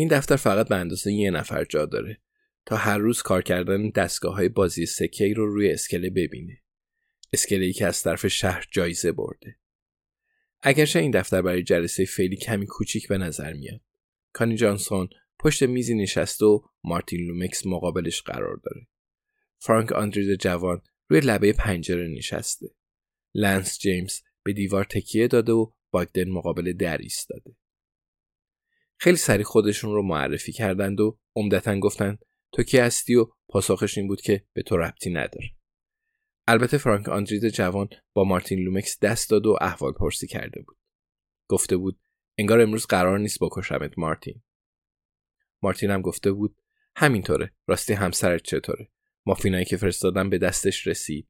این دفتر فقط به اندازه یه نفر جا داره تا هر روز کار کردن دستگاه های بازی سکه رو روی اسکله ببینه. اسکله ای که از طرف شهر جایزه برده. اگرچه این دفتر برای جلسه فعلی کمی کوچیک به نظر میاد. کانی جانسون پشت میزی نشسته و مارتین لومکس مقابلش قرار داره. فرانک آندرید جوان روی لبه پنجره نشسته. لنس جیمز به دیوار تکیه داده و باگدن مقابل در ایستاده. خیلی سریع خودشون رو معرفی کردند و عمدتا گفتند تو کی هستی و پاسخش این بود که به تو ربطی نداره. البته فرانک آندرید جوان با مارتین لومکس دست داد و احوال پرسی کرده بود. گفته بود انگار امروز قرار نیست بکشمت مارتین. مارتین هم گفته بود همینطوره راستی همسرت چطوره مافینایی که فرستادم به دستش رسید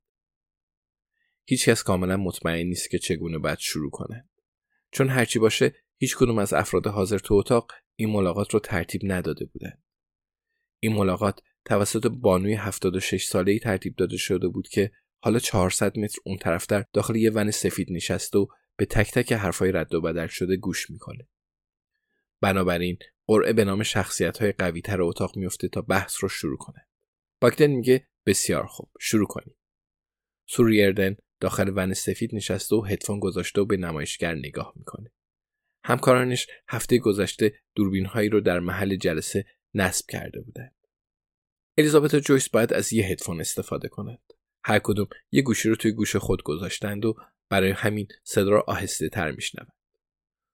هیچکس کاملا مطمئن نیست که چگونه باید شروع کنه چون هرچی باشه هیچ کدوم از افراد حاضر تو اتاق این ملاقات رو ترتیب نداده بودن این ملاقات توسط بانوی 76 ساله‌ای ترتیب داده شده بود که حالا 400 متر اون طرفتر داخل یه ون سفید نشسته و به تک تک حرفای رد و بدل شده گوش می‌کنه. بنابراین قرعه به نام شخصیت های قوی تر اتاق میفته تا بحث رو شروع کنه. باکدن میگه بسیار خوب شروع کنیم. سوریردن داخل ون سفید نشسته و هدفون گذاشته و به نمایشگر نگاه می‌کنه. همکارانش هفته گذشته دوربین هایی رو در محل جلسه نصب کرده بودند. الیزابت و جویس باید از یه هدفون استفاده کنند. هر کدوم یه گوشی رو توی گوش خود گذاشتند و برای همین صدا را آهسته تر میشنوند.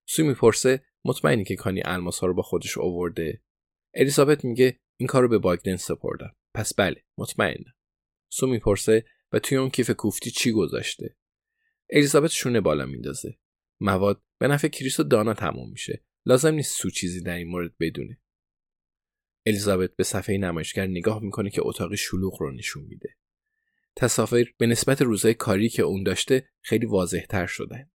سو می‌پرسه مطمئنی که کانی الماس ها رو با خودش اوورده الیزابت میگه این کار رو به باگدن سپردم پس بله مطمئنم سو می‌پرسه و توی اون کیف کوفتی چی گذاشته الیزابت شونه بالا میندازه مواد به نفع کریس و دانا تموم میشه. لازم نیست سو چیزی در این مورد بدونه. الیزابت به صفحه نمایشگر نگاه می‌کنه که اتاقی شلوغ رو نشون میده. تصاویر به نسبت روزهای کاری که اون داشته خیلی واضح تر شدن.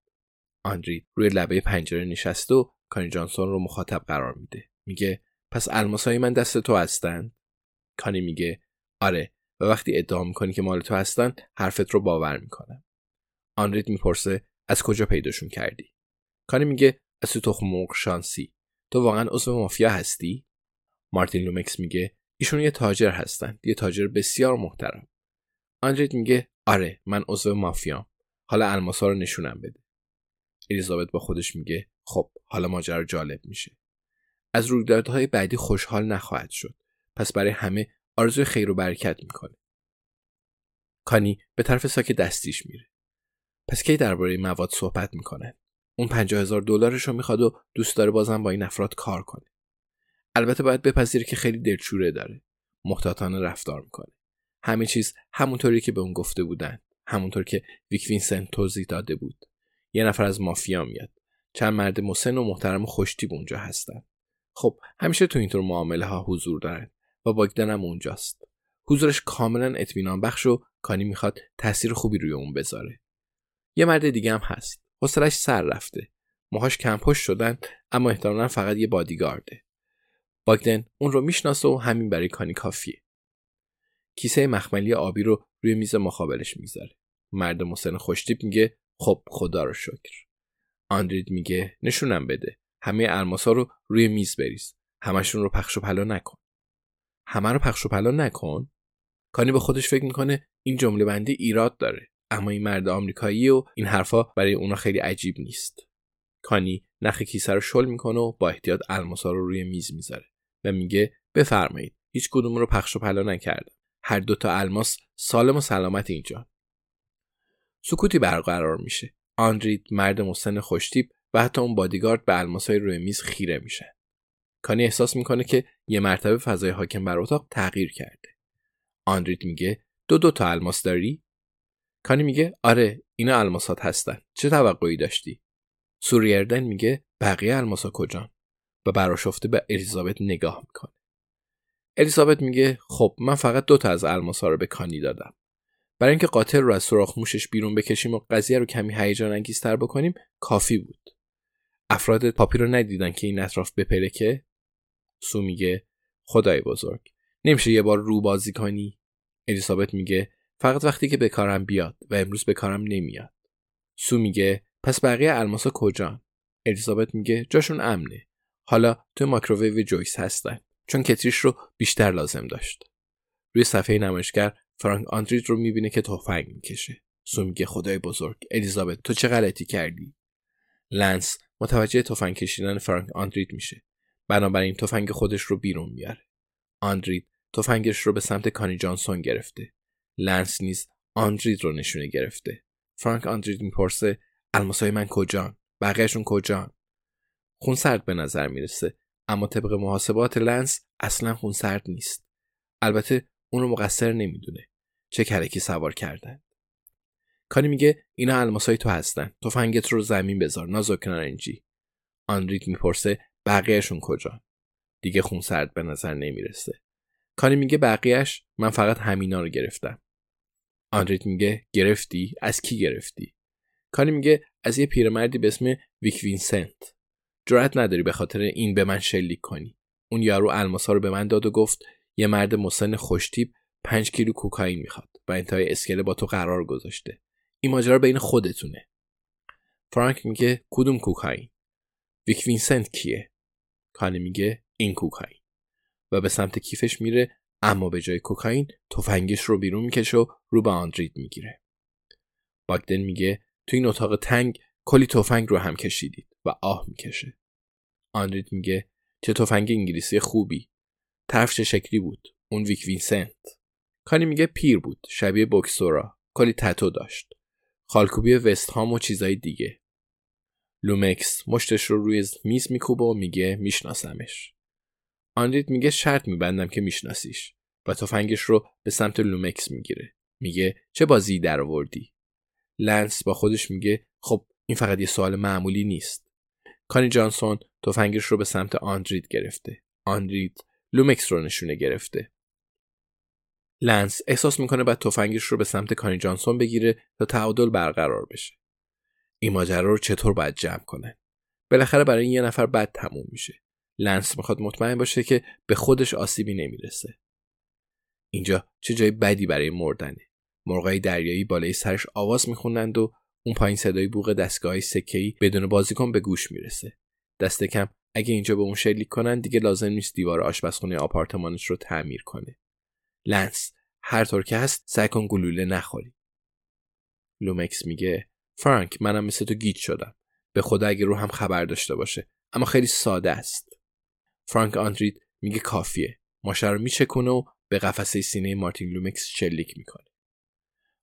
آندری روی لبه پنجره نشسته و کانی جانسون رو مخاطب قرار میده. میگه پس الماسای من دست تو هستن؟ کانی میگه آره و وقتی ادعا می‌کنی که مال تو هستن حرفت رو باور می‌کنم. آنریت می‌پرسه از کجا پیداشون کردی؟ کانی میگه از تو تخم شانسی. تو واقعا عضو مافیا هستی؟ مارتین لومکس میگه ایشون یه تاجر هستن. یه تاجر بسیار محترم. آندرید میگه آره من عضو مافیام. حالا الماسا رو نشونم بده. الیزابت با خودش میگه خب حالا ماجرا جالب میشه. از رویدادهای بعدی خوشحال نخواهد شد. پس برای همه آرزوی خیر و برکت می‌کنه. کانی به طرف ساک دستیش میره. پس کی درباره مواد صحبت می‌کنه؟ اون پنجاه هزار دلارش رو می‌خواد و دوست داره بازم با این افراد کار کنه. البته باید بپذیره که خیلی دلچوره داره. محتاطانه رفتار می‌کنه. همه چیز همونطوری که به اون گفته بودن. همونطور که ویک وینسنت توضیح داده بود. یه نفر از مافیا میاد. چند مرد مسن و محترم و خوشتیب اونجا هستن. خب همیشه تو اینطور معامله ها حضور دارن و باگدن هم اونجاست. حضورش کاملا اطمینان بخش و کانی می‌خواد تاثیر خوبی روی اون بذاره. یه مرد دیگه هم هست. حوصلش سر رفته. موهاش کمپشت شدن اما احتمالا فقط یه بادیگارده. باگدن اون رو می‌شناسه و همین برای کانی کافیه. کیسه مخملی آبی رو روی میز مخابلش می‌ذاره. مرد مسن خوشتیپ میگه خب خدا رو شکر. آندرید میگه نشونم بده. همه الماسا رو روی میز بریز. همشون رو پخش و پلا نکن. همه رو پخش و پلا نکن؟ کانی به خودش فکر می‌کنه این جمله بندی ایراد داره. اما این مرد آمریکایی و این حرفا برای اونا خیلی عجیب نیست. کانی نخ کیسه رو شل می‌کنه و با احتیاط الماسا رو روی میز می‌ذاره و میگه بفرمایید هیچ کدوم رو پخش و پلا نکردم. هر دوتا الماس سالم و سلامت اینجا. سکوتی برقرار میشه. آندرید مرد مسن خوشتیب و حتی اون بادیگارد به الماسای روی میز خیره میشه. کانی احساس می‌کنه که یه مرتبه فضای حاکم بر اتاق تغییر کرده. آندرید میگه دو دو تا الماس داری؟ کانی میگه آره اینا الماسات هستن. چه توقعی داشتی؟ سوریردن میگه بقیه الماسا کجان؟ و براشفته به الیزابت نگاه می‌کنه. الیزابت میگه خب من فقط دو تا از الماسا رو به کانی دادم. برای اینکه قاتل رو از سوراخ موشش بیرون بکشیم و قضیه رو کمی هیجان انگیزتر بکنیم کافی بود. افراد پاپی رو ندیدن که این اطراف بپلکه سو میگه خدای بزرگ. نمیشه یه بار رو بازی کنی؟ الیزابت میگه فقط وقتی که به کارم بیاد و امروز به کارم نمیاد. سو میگه پس بقیه الماسا کجان الیزابت میگه جاشون امنه. حالا تو ماکروویو جویس هستن چون کتریش رو بیشتر لازم داشت. روی صفحه نمایشگر فرانک آندرید رو می‌بینه که تفنگ می‌کشه. سو میگه خدای بزرگ الیزابت تو چه غلطی کردی؟ لنس متوجه تفنگ کشیدن فرانک آندرید میشه. بنابراین تفنگ خودش رو بیرون میاره. آندرید تفنگش رو به سمت کانی جانسون گرفته. لنس نیز آندرید رو نشونه گرفته. فرانک آندرید می‌پرسه الماسای من کجان؟ بقیهشون کجان؟ خونسرد به نظر می‌رسه اما طبق محاسبات لنس اصلا خونسرد نیست. البته اون رو مقصر نمی‌دونه. چه کرکی سوار کردن. کانی میگه اینا الماسای تو هستن. تفنگت رو زمین بذار. نازک نارنجی آندرید می‌پرسه بقیه‌شون کجا دیگه خونسرد به نظر نمی‌رسه. کانی میگه بقیه‌ش من فقط همینا رو گرفتم. آندرید میگه گرفتی؟ از کی گرفتی؟ کانی میگه از یه پیرمردی به اسم ویک وینسنت. جرأت نداری به خاطر این به من شلیک کنی. اون یارو الماسا رو به من داد و گفت یه مرد مسن خوشتیب پنج کیلو کوکائین می‌خواد و انتهای اسکله با تو قرار گذاشته. این ماجرا بین خودتونه. فرانک میگه کدوم کوکائین؟ ویک وینسنت کیه؟ کانی میگه این کوکائین. و به سمت کیفش میره اما به جای کوکائین تفنگش رو بیرون می‌کشه و رو به آندرید می‌گیره. باگدن میگه تو این اتاق تنگ کلی تفنگ رو هم کشیدید و آه می‌کشه. آندرید میگه چه تفنگ انگلیسی خوبی. طرف چه شکلی بود؟ اون ویک وینسنت. کانی میگه پیر بود شبیه بوکسورا. کلی تتو داشت. خالکوبی وست هام و چیزای دیگه. لومکس مشتش رو روی میز میکوبه و میگه میشناسمش. آندرید میگه شرط میبندم که میشناسیش و تفنگش رو به سمت لومکس می‌گیره. میگه چه بازی در آوردی لنس با خودش میگه خب این فقط یه سوال معمولی نیست. کانی جانسون تفنگش رو به سمت آندرید گرفته. آندرید لومکس رو نشونه گرفته. لنس احساس می‌کنه باید تفنگش رو به سمت کانی جانسون بگیره تا تعادل برقرار بشه. این ماجرا رو چطور باید جمع کنه؟ بالاخره برای این یه نفر بد تموم میشه. لنس می‌خواد مطمئن باشه که به خودش آسیبی نمی‌رسه. اینجا چه جای بدی برای مردنه. مرغای دریایی بالای سرش آواز می‌خونند و اون پایین صدای بوق دستگاه سکه‌ای بدون بازیکن به گوش می‌رسه. دست کم اگه اینجا به اون شلیک کنن دیگه لازم نیست دیوار آشپزخونه آپارتمانش رو تعمیر کنه. لنس هر طور که هست سعی کن گلوله نخوری. لومکس میگه فرانک منم مثل تو گیج شدم. به خدا اگه روحم خبر داشته باشه. اما خیلی ساده است. فرانک آندرید میگه کافیه. ماشه رو میچکونه و به قفسه سینه مارتین لومکس شلیک می‌کنه.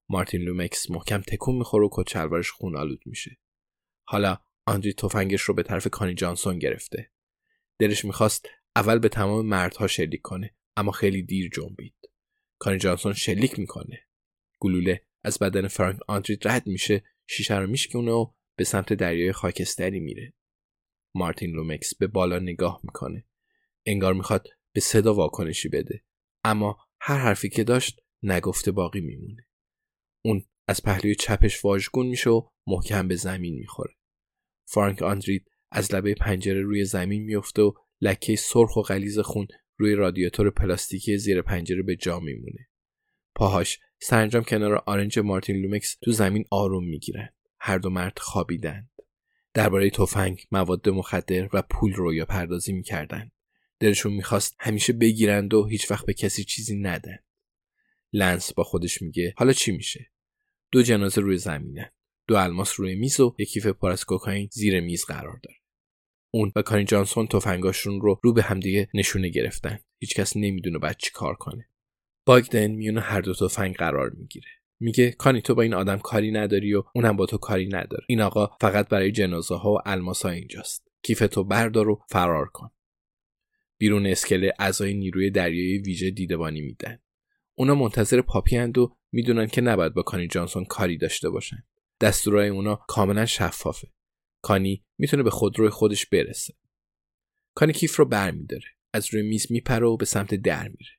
مارتین لومکس محکم تکون می‌خوره و کت شلوارش خون آلود میشه. حالا آندرید تفنگش رو به طرف کانی جانسون گرفته. دلش می‌خواست اول به تمام مردها شلیک کنه اما خیلی دیر جنبید. کانی جانسون شلیک می‌کنه. گلوله از بدن فرانک آندرید رد میشه شیشه رو میشکونه و به سمت دریای خاکستری میره. مارتین لومکس به بالا نگاه می‌کنه. انگار می‌خواد به صدا واکنشی بده اما هر حرفی که داشت نگفته باقی میمونه اون از پهلوی چپش واژگون میشه و محکم به زمین می‌خوره فرانک آندرید از لبه پنجره روی زمین میفته و لکه سرخ و غلیظ خون روی رادیاتور پلاستیکی زیر پنجره به جا میمونه. پاهاش سرانجام کنار آرنج مارتین لومکس تو زمین آروم می‌گیرن. هر دو مرد خوابیدند. درباره تفنگ، مواد مخدر و پول رویا پردازی می‌کردند. دلشون می‌خواست همیشه بگیرند و هیچ وقت به کسی چیزی ندن. لنس با خودش میگه حالا چی میشه؟ دو جنازه روی زمینن. دو الماس روی میز و یک کیف پر از کوکائین زیر میز قرار داره. اون و کانی جانسون تفنگاشون رو رو به همدیگه نشونه گرفتن. هیچکس نمی‌دونه بعد چی کار کنه. باگدن میون هر دو تفنگ قرار می‌گیره. میگه کانی تو با این آدم کاری نداری و اونم با تو کاری نداره. این آقا فقط برای جنازه ها و الماس ها اینجاست. کیف تو بردار و فرار کن. بیرون اسکله اعضای نیروی دریایی ویژه دیدبانی میدن. اونا منتظر پاپی و می‌دونن که نباید با کانی جانسون کاری داشته باشن. دستورای اونا کاملا شفافه. کانی می‌تونه به خودروی خودش برسه. کانی کیف رو برمیداره. از روی میز میپره و به سمت در میره.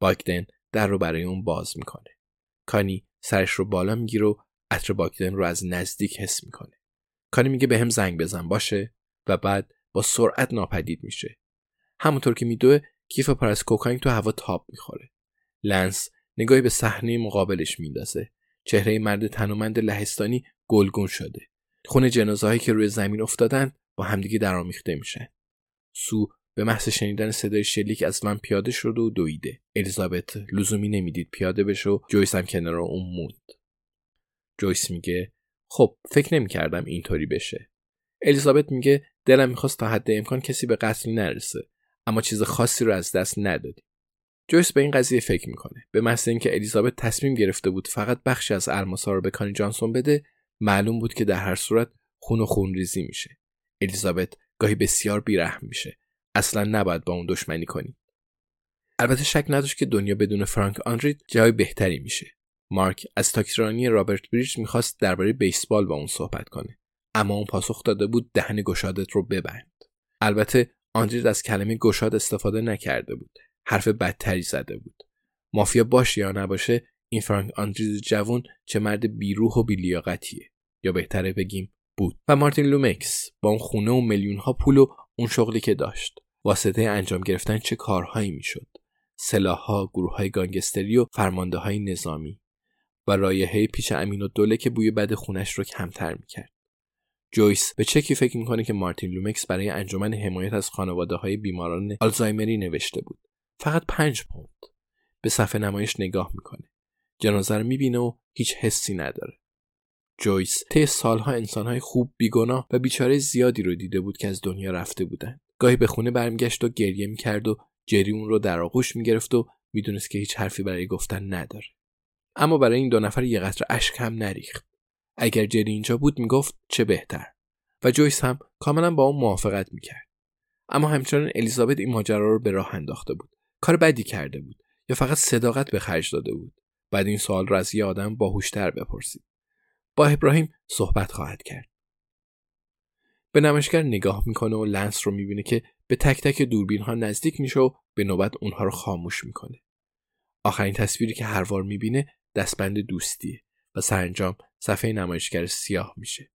باگدن در رو برای اون باز می‌کنه. کانی سرش رو بالا می‌گیره و عطر باگدن رو از نزدیک حس می‌کنه. کانی میگه به هم زنگ بزن باشه و بعد با سرعت ناپدید میشه. همونطور که میدوه کیف پر از کوکائین تو هوا تاب می‌خوره. لنس نگاهی به صحنه مقابلش میندازه. چهره مرد تنومند لهستانی گلگون شده. خون جنازهایی که روی زمین افتادن با همدیگه درآمیخته میشن. سو به محض شنیدن صدای شلیک از من پیاده شد و دویده. الیزابت لزومی نمی‌دید پیاده بشه و جویس هم کنار اون موند. جویس میگه خب فکر نمی‌کردم اینطوری بشه. الیزابت میگه دلم می‌خواست تا حد امکان کسی به قتل نرسه اما چیز خاصی رو از دست ندادی. جویس به این قضیه فکر می‌کنه. به محض اینکه الیزابت تصمیم گرفته بود فقط بخشی از الماسا رو به کانی جانسون بده، معلوم بود که در هر صورت خون و خونریزی میشه. الیزابت گاهی بسیار بیرحم میشه. اصلا نباید با اون دشمنی کنی. البته شک نداشت که دنیا بدون فرانک آنرید جای بهتری میشه. مارک از تاکسیرانی رابرت بریج می‌خواست درباره بیسبال با اون صحبت کنه. اما اون پاسخ داده بود دهن گشادت رو ببند. البته آندرید از کلمه گشاد استفاده نکرده بود. حرف بدتری زده بود. مافیا باشه یا نباشه این فرانک آندرید جوون چه مرد بیروح و بیلیاقتیه. یا بهتره بگیم بود. و مارتین لومکس با اون خونه و میلیون ها پول و اون شغلی که داشت. واسطه انجام گرفتن چه کارهایی می‌شد؟ سلاحها گروه های گانگستری و فرمانده های نظامی. و رایحه پیچ امین‌الدوله که بوی بد خونش رو کمتر می‌کرد. جویس به چکی فکر می‌کنه که مارتین لومکس برای انجمن حمایت از خانواده های بیماران آلزایمری نوشته بود. فقط پنج پوند. به صفحه نمایش نگاه می‌کنه. جنازه رو می‌بینه و هیچ حسی نداره. جویس طی سالها انسانهای خوب بیگناه و بیچاره زیادی رو دیده بود که از دنیا رفته بودن. گاهی به خونه برمیگشت و گریه می‌کرد و جری اون رو در آغوش می‌گرفت و می‌دونست که هیچ حرفی برای گفتن نداره. اما برای این دو نفر یه قطره اشک هم نریخت. اگر جری اینجا بود می‌گفت چه بهتر. و جویس هم کاملا با اون موافقت می‌کرد. اما همچنان الیزابت این ماجرا رو به راه انداخته بود. کار بدی کرده بود. یا فقط صداقت به خرج داده بود. بعد این سوال را از یه آدم باهوشتر بپرسید. با ابراهیم صحبت خواهد کرد. به نمایشگر نگاه می‌کنه و لنس رو می‌بینه که به تک تک دوربین ها نزدیک میشه و به نوبت اونها رو خاموش می‌کنه. آخرین تصویری که هر می‌بینه دستبند دوستیه و سرانجام صفحه نمایشگر سیاه میشه.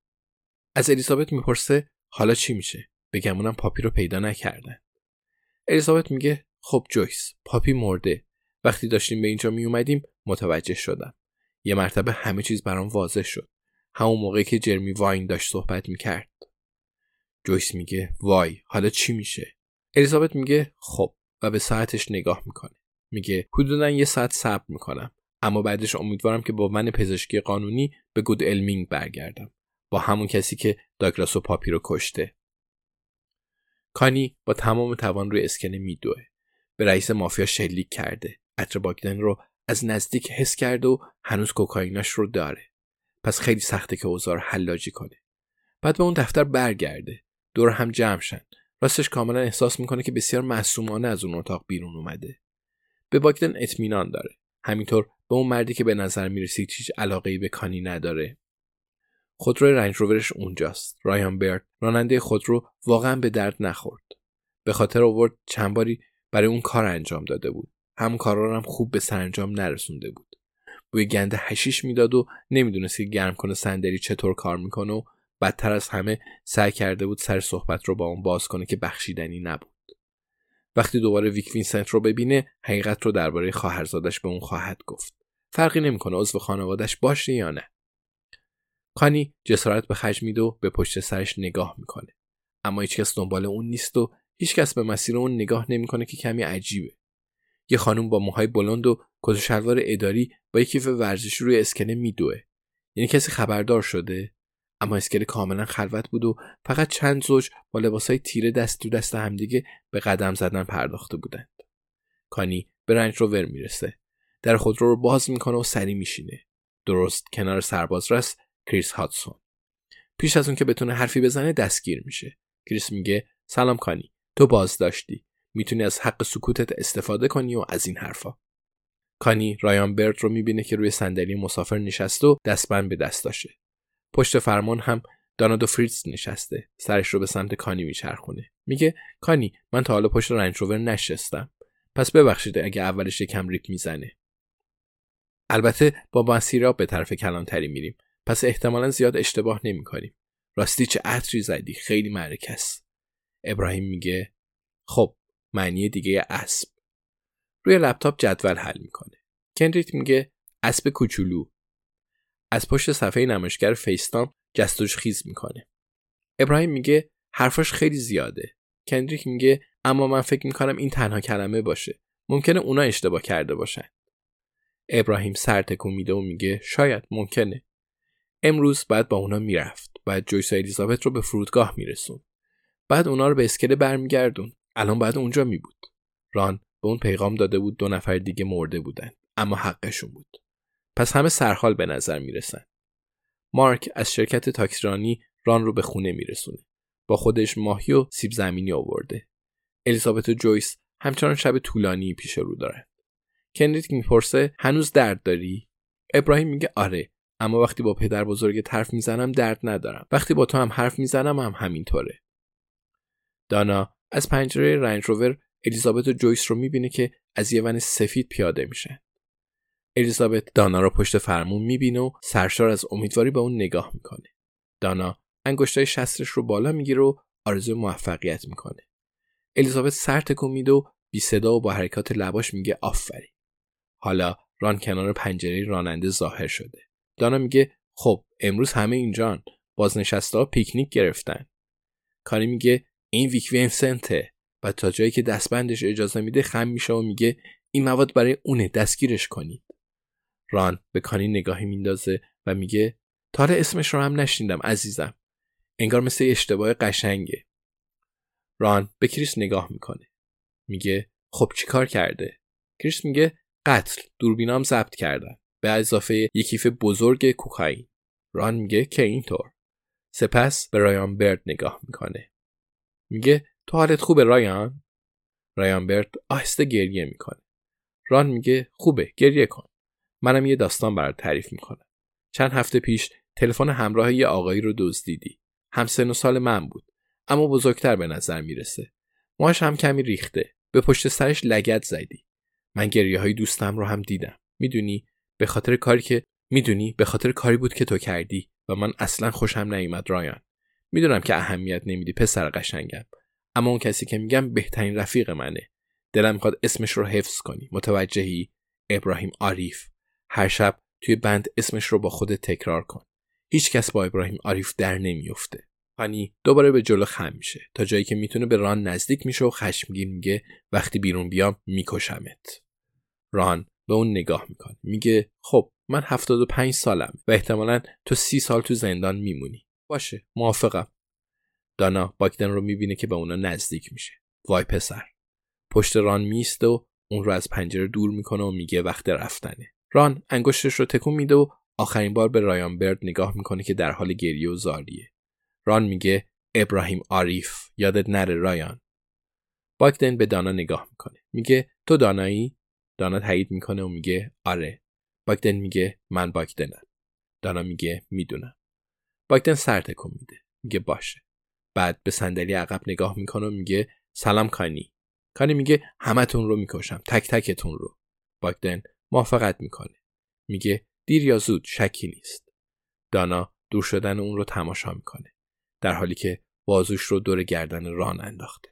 از الیزابت می‌پرسه حالا چی میشه؟ بگمونم پاپی رو پیدا نکردن. الیزابت میگه خب جویس پاپی مرده. وقتی داشتیم به اینجا می اومدیم متوجه شدم. یه مرتبه همه چیز برام واضح شد. همون موقعی که جرمی واین داشت صحبت می‌کرد. جویس میگه وای حالا چی میشه؟ الیزابت میگه خب. و به ساعتش نگاه می‌کنه. میگه حدودا یه ساعت صبر می‌کنم. اما بعدش امیدوارم که با من پزشکی قانونی به گود المینگ برگردم. با همون کسی که داگلاس و پاپی رو کشته. کانی با تمام توان روی اسکنه میدوه. به رئیس مافیا شلیک کرده. عطر باگدن رو از نزدیک حس کرده و هنوز کوکائیناش رو داره. پس خیلی سخته که اوزار حلاجی کنه. بعد به اون دفتر برگرده. دور هم جمع شن. راستش کاملا احساس می‌کنه که بسیار معصومانه از اون اتاق بیرون اومده. به باگدن اطمینان داره. همینطور به اون مردی که به نظر می‌رسید هیچ علاقه به کانی نداره. خودروی رنج روورش اونجاست. رایان برد. راننده خودرو واقعا به درد نخورد. به خاطر آورد چند باری برای اون کار انجام داده بود. هم کارا هم خوب به سرانجام نرسونده بود. بوی گنده حشیش می‌داد و نمی‌دونست که گرم کن صندلی چطور کار می‌کنه و بدتر از همه سعی کرده بود سر صحبت رو با اون باز کنه که بخشیدنی نبود. وقتی دوباره ویک وینسنت رو ببینه حقیقت رو درباره خواهرزادش به اون خواهد گفت. فرقی نمی‌کنه عضو خانوادش باشه یا نه. کانی جسارت به خرج میده و به پشت سرش نگاه می‌کنه. اما هیچکس دنبال اون نیست و هیچکس به مسیر اون نگاه نمی‌کنه که کمی عجیبه. یه خانم با موهای بلند و کت شلوار اداری با یک کیف ورزشی روی اسکله میدوه. یعنی کسی خبردار شده؟ اما اسکله کاملا خلوت بود و فقط چند زوج با لباسهای تیره دست تو دست همدیگه به قدم زدن پرداخته بودند. کانی به رنج روور می‌رسه. در خودرو رو باز می‌کنه و سری میشینه. درست کنار سرباز رست کریس هاتسون پیش از اون که بتونه حرفی بزنه دستگیر میشه. کریس میگه سلام کانی تو بازداشتی. می‌تونی از حق سکوتت استفاده کنی و از این حرفا. کانی رایان برد رو می‌بینه که روی صندلی مسافر نشسته و دستبند به دست داشته. پشت فرمان هم دانادو فریتز نشسته. سرش رو به سمت کانی میچرخونه. میگه کانی من تا حالا پشت Range Rover نشستم. پس ببخشید اگه اولش یکم ریپ می‌زنه. البته با مسیرا به طرف کلانتری میریم. پس احتمالا زیاد اشتباه نمی‌کنیم. راستی چه عطری زدی؟ خیلی معرکه ابراهیم میگه خب معنی دیگه اسب. روی لپتاپ جدول حل می‌کنه. کندریت میگه اسب کوچولو. از پشت صفحه نمایشگر فیستام جستوش خیز می‌کنه. ابراهیم میگه حرفاش خیلی زیاده. کندریک میگه اما من فکر می‌کنم این تنها کلمه باشه. ممکنه اونا اشتباه کرده باشن. ابراهیم سر تکون میده و میگه شاید ممکنه. امروز بعد با اونا می‌رفت. بعد جویس و الیزابت رو به فرودگاه میرسون. بعد اونا رو به اسکله برمیگردون. الان بعد اونجا می بود. ران به اون پیغام داده بود. دو نفر دیگه مرده بودن. اما حقشون بود. پس همه سرحال به نظر می‌رسن. مارک از شرکت تاکسیرانی ران رو به خونه میرسونه. با خودش ماهی و سیب زمینی آورده. الیزابت و جویس همچنان شب طولانی پیش رو دارن. کندریت می‌پرسه هنوز درد داری؟ ابراهیم میگه آره اما وقتی با پدر بزرگ حرف می‌زنم درد ندارم. وقتی با تو هم حرف می‌زنم هم همینطوره. دانا از پنجره رنج روور الیزابت و جویس رو می‌بینه که از یه ون سفید پیاده میشن. الیزابت دانا رو پشت فرمون می‌بینه و سرشار از امیدواری به اون نگاه می‌کنه. دانا انگشتای شستش رو بالا می‌گیره و آرزو موفقیت می‌کنه. الیزابت سر تکون میده و بی صدا و با حرکات لباش میگه آفرین. حالا ران کنار پنجره راننده ظاهر شده. دانا میگه خب امروز همه اینجان بازنشسته ها پیکنیک گرفتن. کاری میگه این ویک وینسنته و تا جایی که دستبندش اجازه میده خم میشه و میگه این مواد برای اونه دستگیرش کنید ران به کانی نگاهی میندازه و میگه تاره اسمش رو هم نشنیدم عزیزم. انگار مثل اشتباه قشنگه. ران به کریس نگاه می‌کنه. میگه خب چیکار کرده؟ کریس میگه قتل دوربینام ضبط کردن به اضافه یک کیف بزرگ کوکائین. ران میگه که اینطور. سپس به رایان برد نگاه می‌کنه. میگه تو حالت خوبه رایان؟ رایان برد آهسته گریه می‌کنه. ران میگه خوبه گریه کن. منم یه داستان برات تعریف می‌کنم. چند هفته پیش تلفن همراه یه آقایی رو دزدیدی. هم سن و سال من بود اما بزرگتر به نظر می‌رسه. موهاش هم کمی ریخته. به پشت سرش لگت زدی. من گریه های دوستم رو هم دیدم. می‌دونی؟ به خاطر کاری که می‌دونی؟ به خاطر کاری بود که تو کردی و من اصلا خوشم نیومد رایان. می‌دونم که اهمیت نمیدی پسر قشنگم. اما اون کسی که میگم بهترین رفیق منه. دلم می‌خواد اسمش رو حفظ کنی. متوجهی؟ ابراهیم عاریف هر شب توی بند اسمش رو با خود تکرار کن. هیچ کس با ابراهیم عاریف در نمیفته هانی دوباره به جلو خم میشه. تا جایی که می‌تونه به ران نزدیک میشه و خشمگین میگه وقتی بیرون بیام میکشمت. ران به اون نگاه می‌کنه. میگه خب من 75 سالم و احتمالا تو سی سال تو زندان میمونی. باشه موافقم. دانا باکدن رو می‌بینه که به اونا نزدیک میشه. وای پسر. پشت ران میسته و اون رو از پنجره دور می‌کنه و میگه وقت رفتنه. ران انگشتش رو تکون میده و آخرین بار به رایان برد نگاه می‌کنه که در حال گریه و زاریه. ران میگه ابراهیم عاریف یادت نره رایان. باکدن به دانا نگاه می‌کنه. میگه تو دانایی؟ دانا تایید می‌کنه و میگه آره. باکدن میگه من باکدنم. دانا میگه می‌دونم. باکدن سر تکون میده. میگه باشه. بعد به صندلی عقب نگاه می‌کنه و میگه سلام کانی. کانی میگه همتون رو می‌کشم. تک تکتون رو. باکدن موافقت می‌کنه. میگه دیر یا زود شکی نیست. دانا دور شدن اون رو تماشا می‌کنه. در حالی که بازوش رو دور گردن ران انداخته.